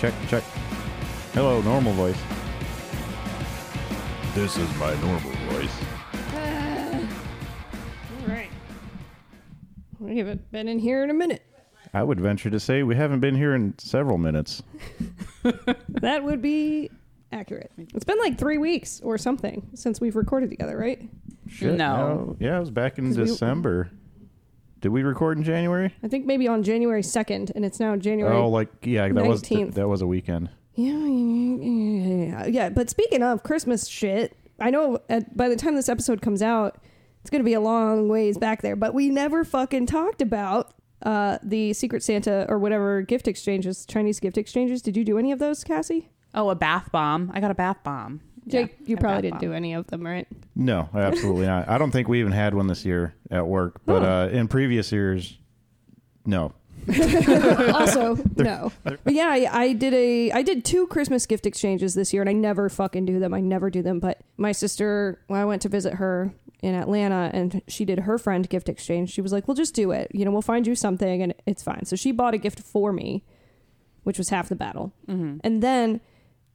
check, check. Hello, normal voice. This is my normal voice. All right. We haven't been in here in a minute. I would venture to say we haven't been here in several minutes. That would be accurate. It's been like three weeks or something since we've recorded together, right? Shit, No. Yeah, it was back in 'Cause we- December. Did we record in January? I think maybe on January 2nd, and it's now January. Oh, like yeah, that was 19th. that was a weekend. Yeah, yeah, yeah, yeah. yeah. But speaking of Christmas shit, I know at, by the time this episode comes out, it's going to be a long ways back there. But we never fucking talked about uh, the Secret Santa or whatever gift exchanges, Chinese gift exchanges. Did you do any of those, Cassie? Oh, a bath bomb. I got a bath bomb. Jake, Yeah, you a probably didn't bomb. do any of them, right? No, absolutely not. I don't think we even had one this year at work. But Oh. uh, in previous years, no. also, no. But yeah, I, I did a I did two Christmas gift exchanges this year, and I never fucking do them. I never do them. But my sister, when I went to visit her in Atlanta, and she did her friend gift exchange, she was like, "We'll just do it. You know, we'll find you something, and it's fine." So she bought a gift for me, which was half the battle. And then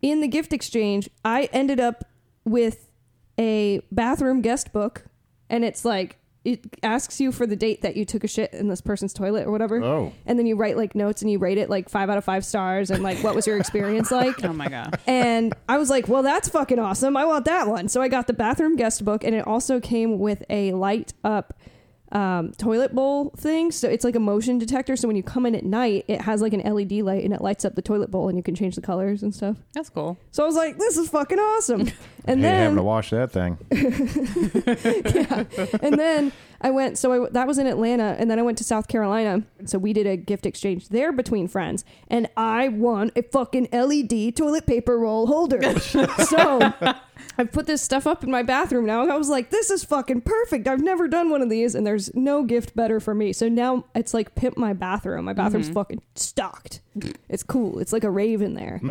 in the gift exchange, I ended up with a bathroom guest book, and it's like it asks you for the date that you took a shit in this person's toilet or whatever. Oh, and then you write like notes and you rate it like five out of five stars and like what was your experience like? Oh my gosh. and i was like well that's fucking awesome. I want that one. So i got the bathroom guest book and it also came with a light up um, toilet bowl thing. So it's like a motion detector. So when you come in at night it has like an led light and it lights up the toilet bowl and you can change the colors and stuff. That's cool. so i was like this is fucking awesome and hate having then to wash that thing. yeah. And then I went, so I, that was in Atlanta, and then I went to South Carolina. So we did a gift exchange there between friends, and I won a fucking LED toilet paper roll holder. so I've put this stuff up in my bathroom now. and I was like, this is fucking perfect. I've never done one of these, and there's no gift better for me. So now it's like pimp my bathroom. My bathroom's mm-hmm. fucking stocked. It's cool. It's like a rave in there.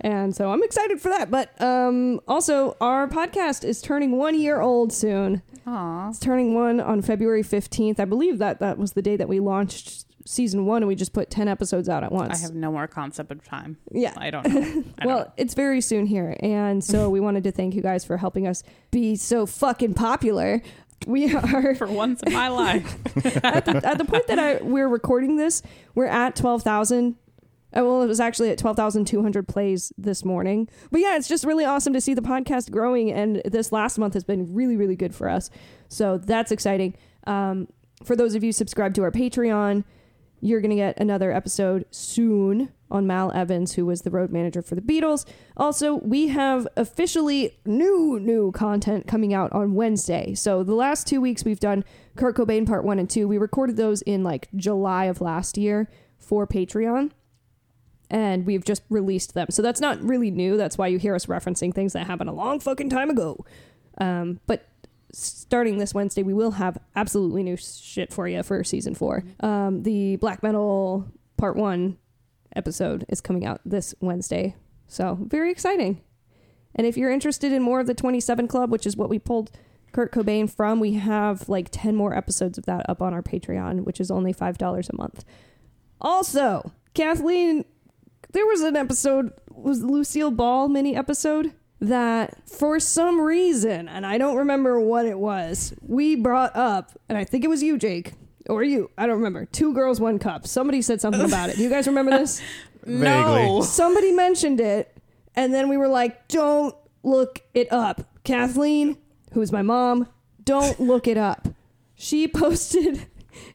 And so I'm excited for that. But um, also, our podcast is turning one year old soon. Aw. It's turning one on February 15th. I believe that that was the day that we launched season one and we just put 10 episodes out at once. I have no more concept of time. yeah. I don't know. I well, don't know. it's very soon here. And so we wanted to thank you guys for helping us be so fucking popular. We are for once in my life. at, the, at the point that I we're recording this, we're at 12,000 uh, well, it was actually at 12,200 plays this morning. But yeah, it's just really awesome to see the podcast growing. And this last month has been really, really good for us. So that's exciting. Um, for those of you subscribed to our Patreon, you're going to get another episode soon on Mal Evans, who was the road manager for the Beatles. Also, we have officially new, new content coming out on Wednesday. So the last two weeks we've done Kurt Cobain part one and two. We recorded those in like July of last year for Patreon and we've just released them. So that's not really new. That's why you hear us referencing things that happened a long fucking time ago. Um, but starting this Wednesday, we will have absolutely new shit for you for season four. Um, the Black Metal Part One episode is coming out this Wednesday, so very exciting. And if you're interested in more of the 27 Club, which is what we pulled Kurt Cobain from, we have like 10 more episodes of that up on our Patreon, which is only $5 a month. Also, Kathleen, there was an episode, was Lucille Ball mini episode that for some reason, and I don't remember what it was, we brought up, and I think it was you, Jake, or you, I don't remember. Two girls, one cup. Somebody said something about it. Do you guys remember this? no. Somebody mentioned it, and then we were like, don't look it up. Kathleen, who's my mom, don't look it up. She posted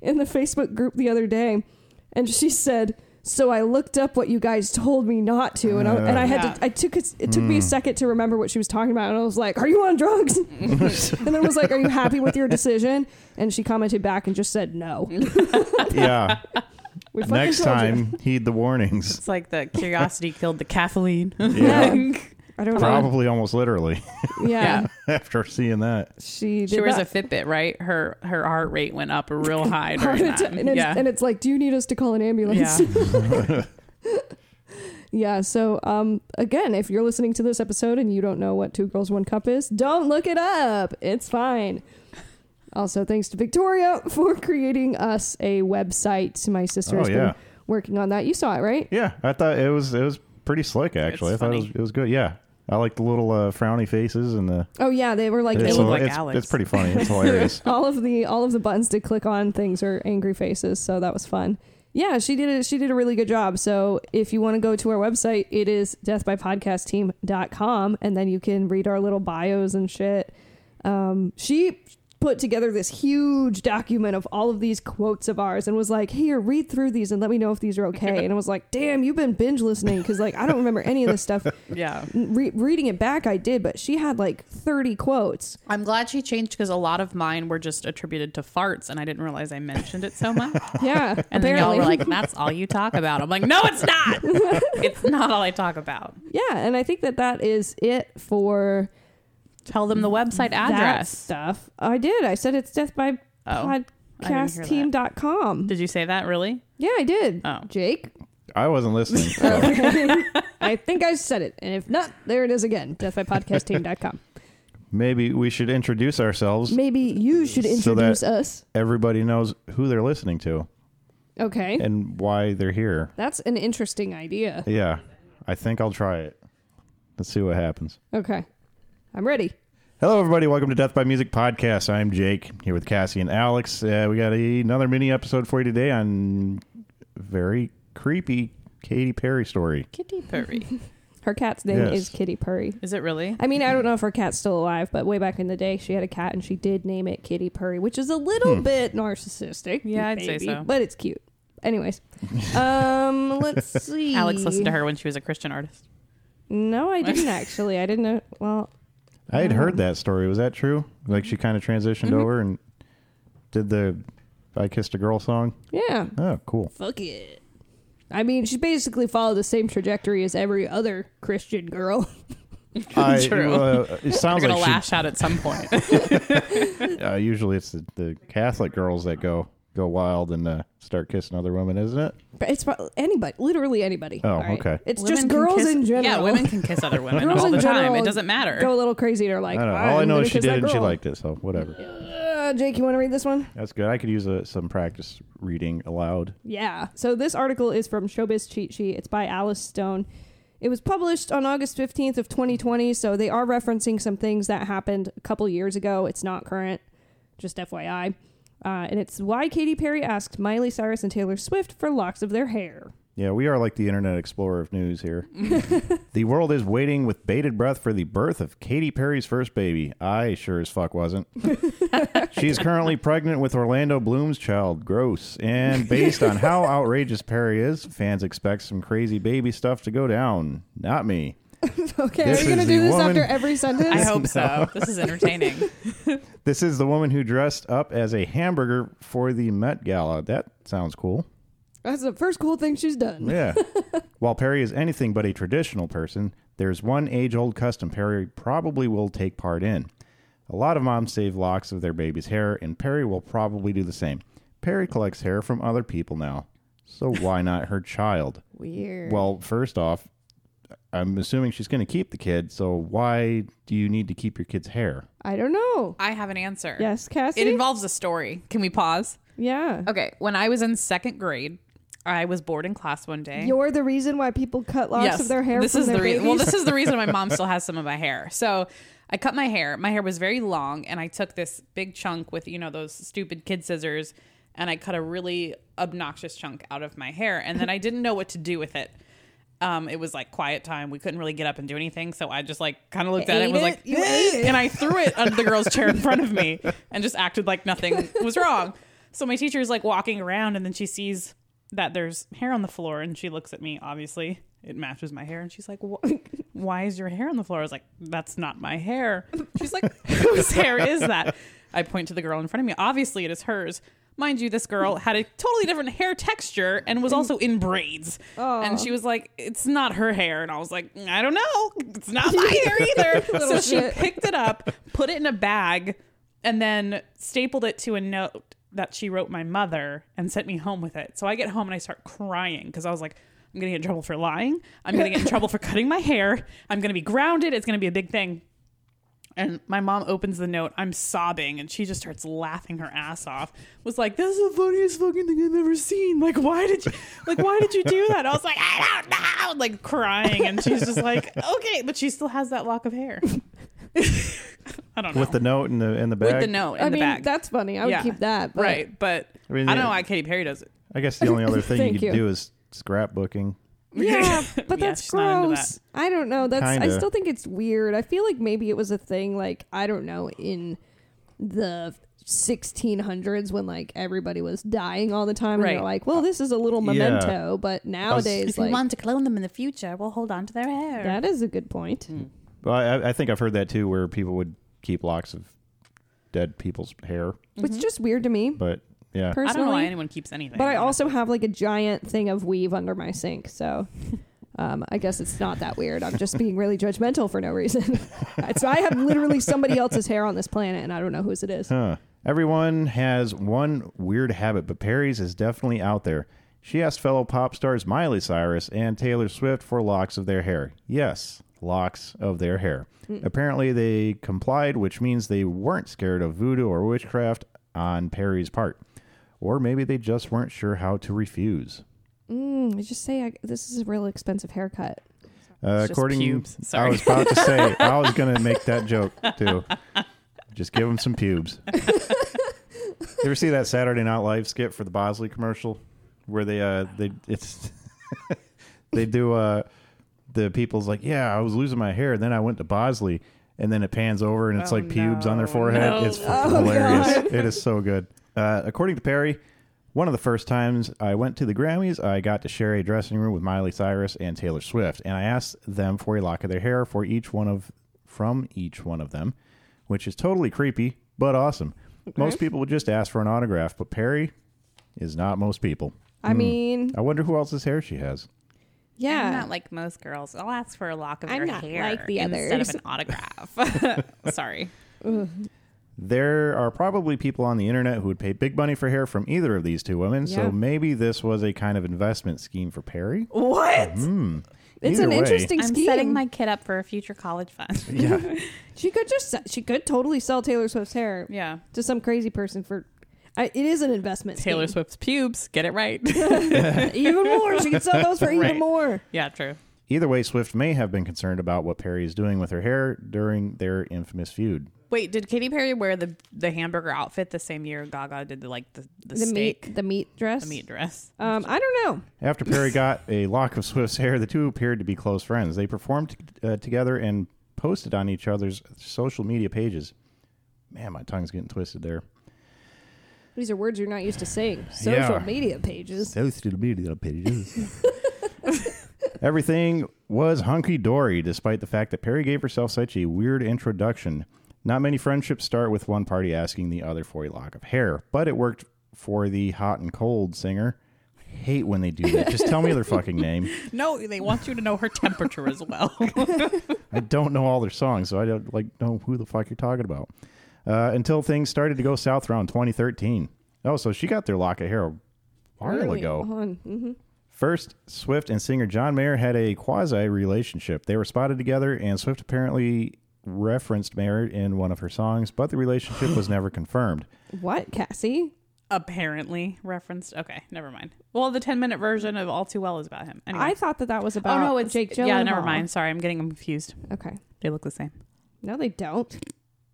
in the Facebook group the other day, and she said, "So I looked up what you guys told me not to, and I, and I had Yeah. to. I took it. It took me a mm. second to remember what she was talking about, and I was like, "Are you on drugs?" and then was like, "Are you happy with your decision?" And she commented back and just said, "No." Yeah. We fucking Next told you. time, heed the warnings. It's like the curiosity killed the Kathleen. Yeah. I don't know. Probably almost literally Yeah, after seeing that. she did She wears that. a Fitbit, right? Her her heart rate went up real high Heart during attack- that. and, it's, yeah. and it's like, do you need us to call an ambulance? yeah. Yeah, so um again, if you're listening to this episode and you don't know what Two Girls One Cup is, don't look it up. It's fine. Also, thanks to Victoria for creating us a website. My sister Oh, has yeah. been working on that. You saw it, right? Yeah, I thought it was it was pretty slick actually. It's I thought it funny. was, it was good. Yeah, I like the little uh, frowny faces and the. Oh yeah, they were like it's, look like it's, Alex. it's pretty funny. It's hilarious. all of the all of the buttons to click on things are angry faces, so that was fun. Yeah, she did it. she did a really good job. So if you want to go to our website, it is deathbypodcastteam.com and then you can read our little bios and shit. Um, she put together this huge document of all of these quotes of ours and was like, "Here, read through these and let me know if these are okay." and I was like, "Damn, you've been binge listening because like I don't remember any of this stuff. Yeah. Re- reading it back, I did, but she had like thirty quotes. I'm glad she changed because a lot of mine were just attributed to farts, and I didn't realize I mentioned it so much. Yeah, And then y'all were like, "That's all you talk about." I'm like, "No, it's not. it's not all I talk about." Yeah, and I think that that is it for Tell them the website that address. stuff. I did. I said it's death by Oh, I didn't podcastteam.com. Did you say that really? Yeah, I did. Oh. Jake, I wasn't listening. so- I think I said it. And if not, there it is again. Deathbypodcastteam.com. Maybe we should introduce ourselves. Maybe you should So that- introduce us. Everybody knows who they're listening to Okay. and why they're here. That's an interesting idea. Yeah, I think I'll try it. Let's see what happens. Okay. I'm ready. Hello, everybody. Welcome to Death by Music Podcast. I'm Jake here with Cassie and Alex. Uh, we got a, another mini episode for you today on very creepy Katy Perry story. Kitty Perry. Her cat's name Yes. is Kitty Purry. Is it really? I mean, I don't know if her cat's still alive, but way back in the day, she had a cat and she did name it Kitty Purry, which is a little bit narcissistic. Yeah, I'd say so. But it's cute. Anyways, um, let's see. Alex listened to her when she was a Christian artist. No, I didn't actually. I didn't know. Well, I had heard that story. Was that true? Like she kind of transitioned Mm-hmm. over and did the "I Kissed a Girl" song. yeah. Oh, cool. Fuck it. I mean, she basically followed the same trajectory as every other Christian girl. I, True. Uh, it We're sounds gonna like she, lash out at some point. uh, usually it's the, the Catholic girls that go go wild and uh, start kissing other women, isn't it? But it's pro- anybody, literally anybody. Oh, all right? okay. It's Women just can girls kiss- in general. Yeah, women can kiss other women Girls all in the time. general It doesn't matter. go a little crazy. They're like, I don't know. "I'm All I know is she did and she liked it, so whatever. Uh, Jake, you want to read this one? That's good. I could use uh some practice reading aloud. Yeah. So this article is from Showbiz Cheat Sheet. It's by Alice Stone. It was published on August 15th of 2020, so they are referencing some things that happened a couple years ago. It's not current, just FYI. Uh, and it's why Katy Perry asked Miley Cyrus and Taylor Swift for locks of their hair. Yeah, we are like the Internet Explorer of news here. the world is waiting with bated breath for the birth of Katy Perry's first baby. I sure as fuck wasn't. She's currently pregnant with Orlando Bloom's child. Gross. And based on how outrageous Perry is, fans expect some crazy baby stuff to go down. Not me. Okay, This are you going to is do this woman- after every sentence? I hope so. This is entertaining. This is the woman who dressed up as a hamburger for the Met Gala. That sounds cool. That's the first cool thing she's done. Yeah. While Perry is anything but a traditional person, there's one age old custom Perry probably will take part in. A lot of moms save locks of their baby's hair, and Perry will probably do the same. Perry collects hair from other people now. So why not her child? Weird. Well, first off, I'm assuming she's going to keep the kid, so why do you need to keep your kid's hair? I don't know. I have an answer. Yes, Cassie? It involves a story. Can we pause? yeah. Okay. When I was in second grade, I was bored in class one day. You're the reason why people cut locks yes, of their hair This from is their the reason. Well, this is the reason my mom still has some of my hair. So I cut my hair. My hair was very long, and I took this big chunk with you know those stupid kid scissors, and I cut a really obnoxious chunk out of my hair, and then I didn't know what to do with it. Um, it was like quiet time. We couldn't really get up and do anything, so I just like kind of looked at it and was it? like, "Eh," and I threw it under the girl's chair in front of me and just acted like nothing was wrong. So my teacher teacher's like walking around, and then she sees that there's hair on the floor, and she looks at me. Obviously, it matches my hair, and she's like, "Why is your hair on the floor?" I was like, "That's not my hair." She's like, "Whose hair is that?" I point to the girl in front of me. Obviously, it is hers. Mind you, this girl had a totally different hair texture and was also in braids. Oh. And she was like, "It's not her hair," and I was like, "I don't know. It's not my hair either." so she shit. picked it up, put it in a bag, and then stapled it to a note that she wrote my mother and sent me home with it. So I get home and I start crying because I was like, I'm going to get in trouble for lying. I'm going to get in trouble for cutting my hair. I'm going to be grounded. It's going to be a big thing. And my mom opens the note. I'm sobbing, and she just starts laughing her ass off. Was like, "This is the funniest fucking thing I've ever seen. Like, why did you, like, why did you do that?" I was like, "I don't know," like crying, and she's just like, "Okay," but she still has that lock of hair. I don't know With the note in the in the bag. with the note in I the mean, bag, that's funny. I would Yeah. keep that. But right? But I mean, I, don't know why Katy Perry does it. I guess the only other thing you Thank could you. do is scrapbooking. Yeah, but Yeah, that's she's not into gross. I don't know. That's I Kinda. still think it's weird. I feel like maybe it was a thing like I don't know in the 1600s when like everybody was dying all the time and Right. they're like, well, this is a little Yeah. memento, but nowadays If we want to clone them in the future, we'll hold on to their hair. that is a good point. Hmm. Well, I, I think I've heard that too, where people would keep locks of dead people's hair. It's mm-hmm. just weird to me But yeah, I personally. don't know why anyone keeps anything. But I also have like a giant thing of weave under my sink, so um, I guess it's not that weird. I'm just being really judgmental for no reason. so I have literally somebody else's hair on this planet, and I don't know whose it is. Huh. Everyone has one weird habit, but Perry's is definitely out there. She asked fellow pop stars Miley Cyrus and Taylor Swift for locks of their hair. Yes, locks of their hair. Apparently, they complied, which means they weren't scared of voodoo or witchcraft on Perry's part. Or maybe they just weren't sure how to refuse. Mm, I just say I, this is a real expensive haircut. Uh, just according, pubes. I was about to say, I was going to make that joke too. Just give them some pubes. you ever see that Saturday Night Live skit for the Bosley commercial, where they uh they it's they do uh the people's like, yeah, I was losing my hair, then I went to Bosley, and then it pans over and it's Oh, like pubes on their forehead. no. It's Oh, hilarious. God. It is so good. Uh, according to Perry, one of the first times I went to the Grammys, I got to share a dressing room with Miley Cyrus and Taylor Swift, and I asked them for a lock of their hair for each one of from each one of them, which is totally creepy but awesome. Most people would just ask for an autograph, but Perry is not most people. I mean, I wonder who else's hair she has. yeah. I'm not like most girls. I'll ask for a lock of I'm their not hair like the instead others. of an autograph. Sorry. There are probably people on the internet who would pay big money for hair from either of these two women, Yeah. so maybe this was a kind of investment scheme for Perry. What? Hmm. it's Either an way- interesting I'm scheme. setting my kid up for a future college fund. Yeah. she could just she could totally sell Taylor Swift's hair yeah. to some crazy person for. I, it is an investment. Taylor scheme. Swift's pubes. Get it right. even more. She could sell those for even Right. more. yeah, true. Either way, Swift may have been concerned about what Perry is doing with her hair during their infamous feud. Wait, did Katy Perry wear the the hamburger outfit the same year Gaga did the like the, the, The steak meat, the meat dress. the meat dress? Um, I don't know. After Perry got a lock of Swift's hair, the two appeared to be close friends. They performed uh, together and posted on each other's social media pages. Man, my tongue's getting twisted there. These are words you're not used to saying. Social Yeah. media pages. Social media pages. Everything was hunky dory, despite the fact that Perry gave herself such a weird introduction. Not many friendships start with one party asking the other for a lock of hair, but it worked for the hot and cold singer. I hate when they do that. Just tell me their fucking name. No, they want you to know her temperature as well. I don't know all their songs, so I don't like know who the fuck you're talking about. Uh, until things started to go south around 2013. Oh, so she got their lock of hair a while Early ago. on. Mhm. First, Swift and singer John Mayer had a quasi relationship. They were spotted together, and Swift apparently referenced Mayer in one of her songs, but the relationship was never confirmed. What, Cassie? Apparently referenced. Okay, never mind. Well, the ten minute version of All Too Well is about him. Anyway. I thought that that was oh, about oh no, it's Jake Gyllenhaal. Yeah, never mind. Sorry, I'm getting them confused. Okay. They look the same. No, they don't.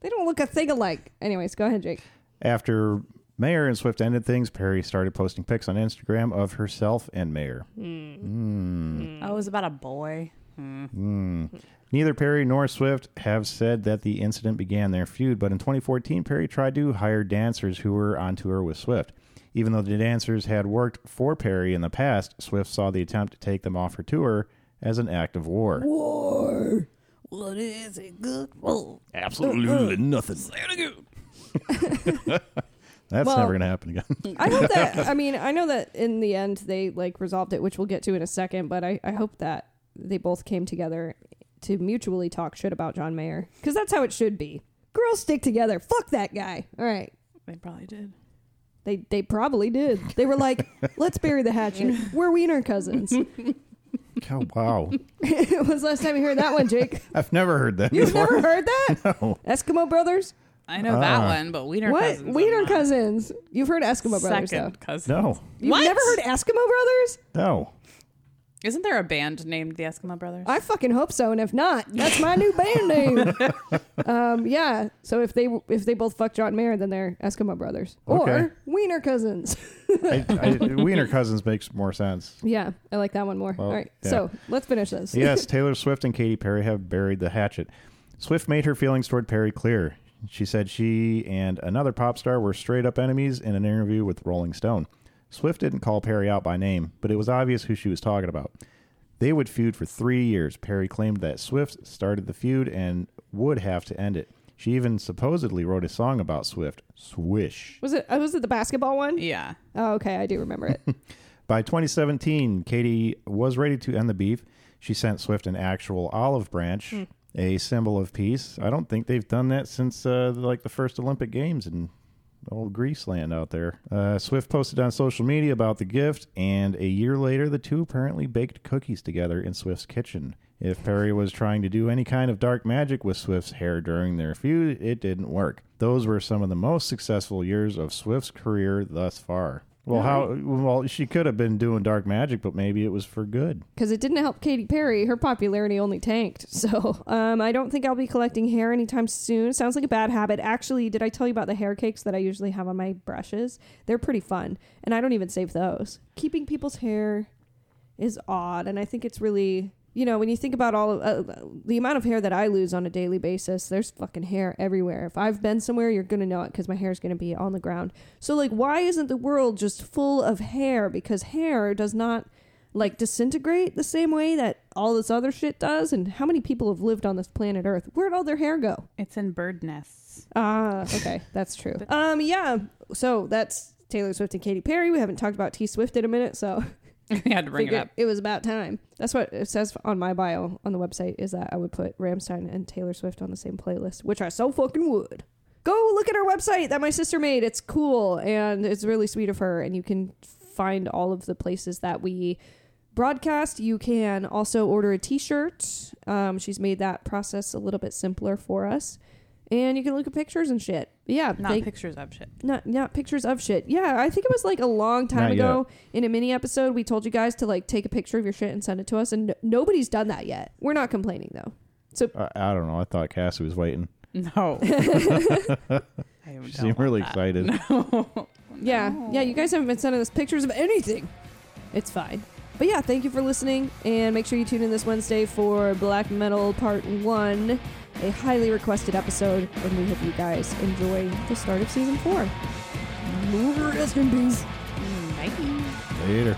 They don't look a thing alike. Anyways, go ahead, Jake. After Mayer and Swift ended things, Perry started posting pics on Instagram of herself and Mayer. Hmm. Oh, it was about a boy. Hmm. Neither Perry nor Swift have said that the incident began their feud, but in 2014, Perry tried to hire dancers who were on tour with Swift. Even though the dancers had worked for Perry in the past, Swift saw the attempt to take them off her tour as an act of war. War. What is it good for? Absolutely nothing. That's Well- never going to happen again. I hope that. I mean, I know that in the end they like resolved it, which we'll get to in a second. But I, I hope that they both came together to mutually talk shit about John Mayer because that's how it should be. Girls stick together. Fuck that guy. All right. They probably did. They they probably did. They were like, let's bury the hatchet. We're wiener cousins. Oh, wow. when was the last time you heard that one, Jake? I've never heard that You've before. never heard that? No. Eskimo Brothers? I know that Ah. one, but Wiener what? Cousins. I'm Wiener. Cousins. You've heard Eskimo Brothers, though. Second cousin. No. You've What? never heard Eskimo Brothers? No. Isn't there a band named the Eskimo Brothers? I fucking hope so, and if not, that's my new band name. um, yeah. So if they if they both fuck John Mayer, then they're Eskimo Brothers Okay. or Wiener Cousins. I, I, Wiener Cousins makes more sense. yeah, I like that one more. Well, All right, yeah. so let's finish this. yes, Taylor Swift and Katy Perry have buried the hatchet. Swift made her feelings toward Perry clear. She said she and another pop star were straight up enemies in an interview with Rolling Stone. Swift didn't call Perry out by name, but it was obvious who she was talking about. They would feud for three years. Perry claimed that Swift started the feud and would have to end it. She even supposedly wrote a song about Swift, Swish. Was it? Uh, was it the basketball one? yeah. Oh, okay, I do remember it. By 2017, Katy was ready to end the beef. She sent Swift an actual olive branch, a symbol of peace. I don't think they've done that since uh, like the first Olympic Games in old Greece land out there. Uh, Swift posted on social media about the gift, and a year later, the two apparently baked cookies together in Swift's kitchen. If Perry was trying to do any kind of dark magic with Swift's hair during their feud, it didn't work. Those were some of the most successful years of Swift's career thus far. Well, how? Well, she could have been doing dark magic, but maybe it was for good. because it didn't help Katy Perry. Her popularity only tanked. So um, I don't think I'll be collecting hair anytime soon. Sounds like a bad habit. Actually, did I tell you about the hair cakes that I usually have on my brushes? They're pretty fun, and I don't even save those. Keeping people's hair is odd, and I think it's really. You know, when you think about all of uh, the amount of hair that I lose on a daily basis, there's fucking hair everywhere. If I've been somewhere, you're gonna know it because my hair is gonna be on the ground. So, like, why isn't the world just full of hair? Because hair does not like disintegrate the same way that all this other shit does and how many people have lived on this planet earth where'd all their hair go It's in bird nests. ah okay that's true um yeah so that's taylor swift and katy perry we haven't talked about t swift in a minute so we had to bring it up. it was about time. That's what it says on my bio on the website is that i would put Rammstein and taylor swift on the same playlist which i so fucking would. Go look at our website that my sister made. It's cool and it's really sweet of her. And you can find all of the places that we broadcast. You can also order a t-shirt. Um, she's made that process a little bit simpler for us and you can look at pictures and shit yeah Not thank- pictures of shit. not not pictures of shit. Yeah, I think it was like a long time Not ago in a mini episode we told you guys to like take a picture of your shit and send it to us and n- nobody's done that yet. We're not complaining though. I, I don't know. I thought Cassie was waiting. No. I She seemed really want that. excited. Yeah. Yeah, you guys haven't been sending us pictures of anything. It's fine. But yeah, thank you for listening and make sure you tune in this Wednesday for Black Metal Part 1, a highly requested episode and we hope you guys enjoy the start of season 4. Rest in peace. Mm, Bye. Later.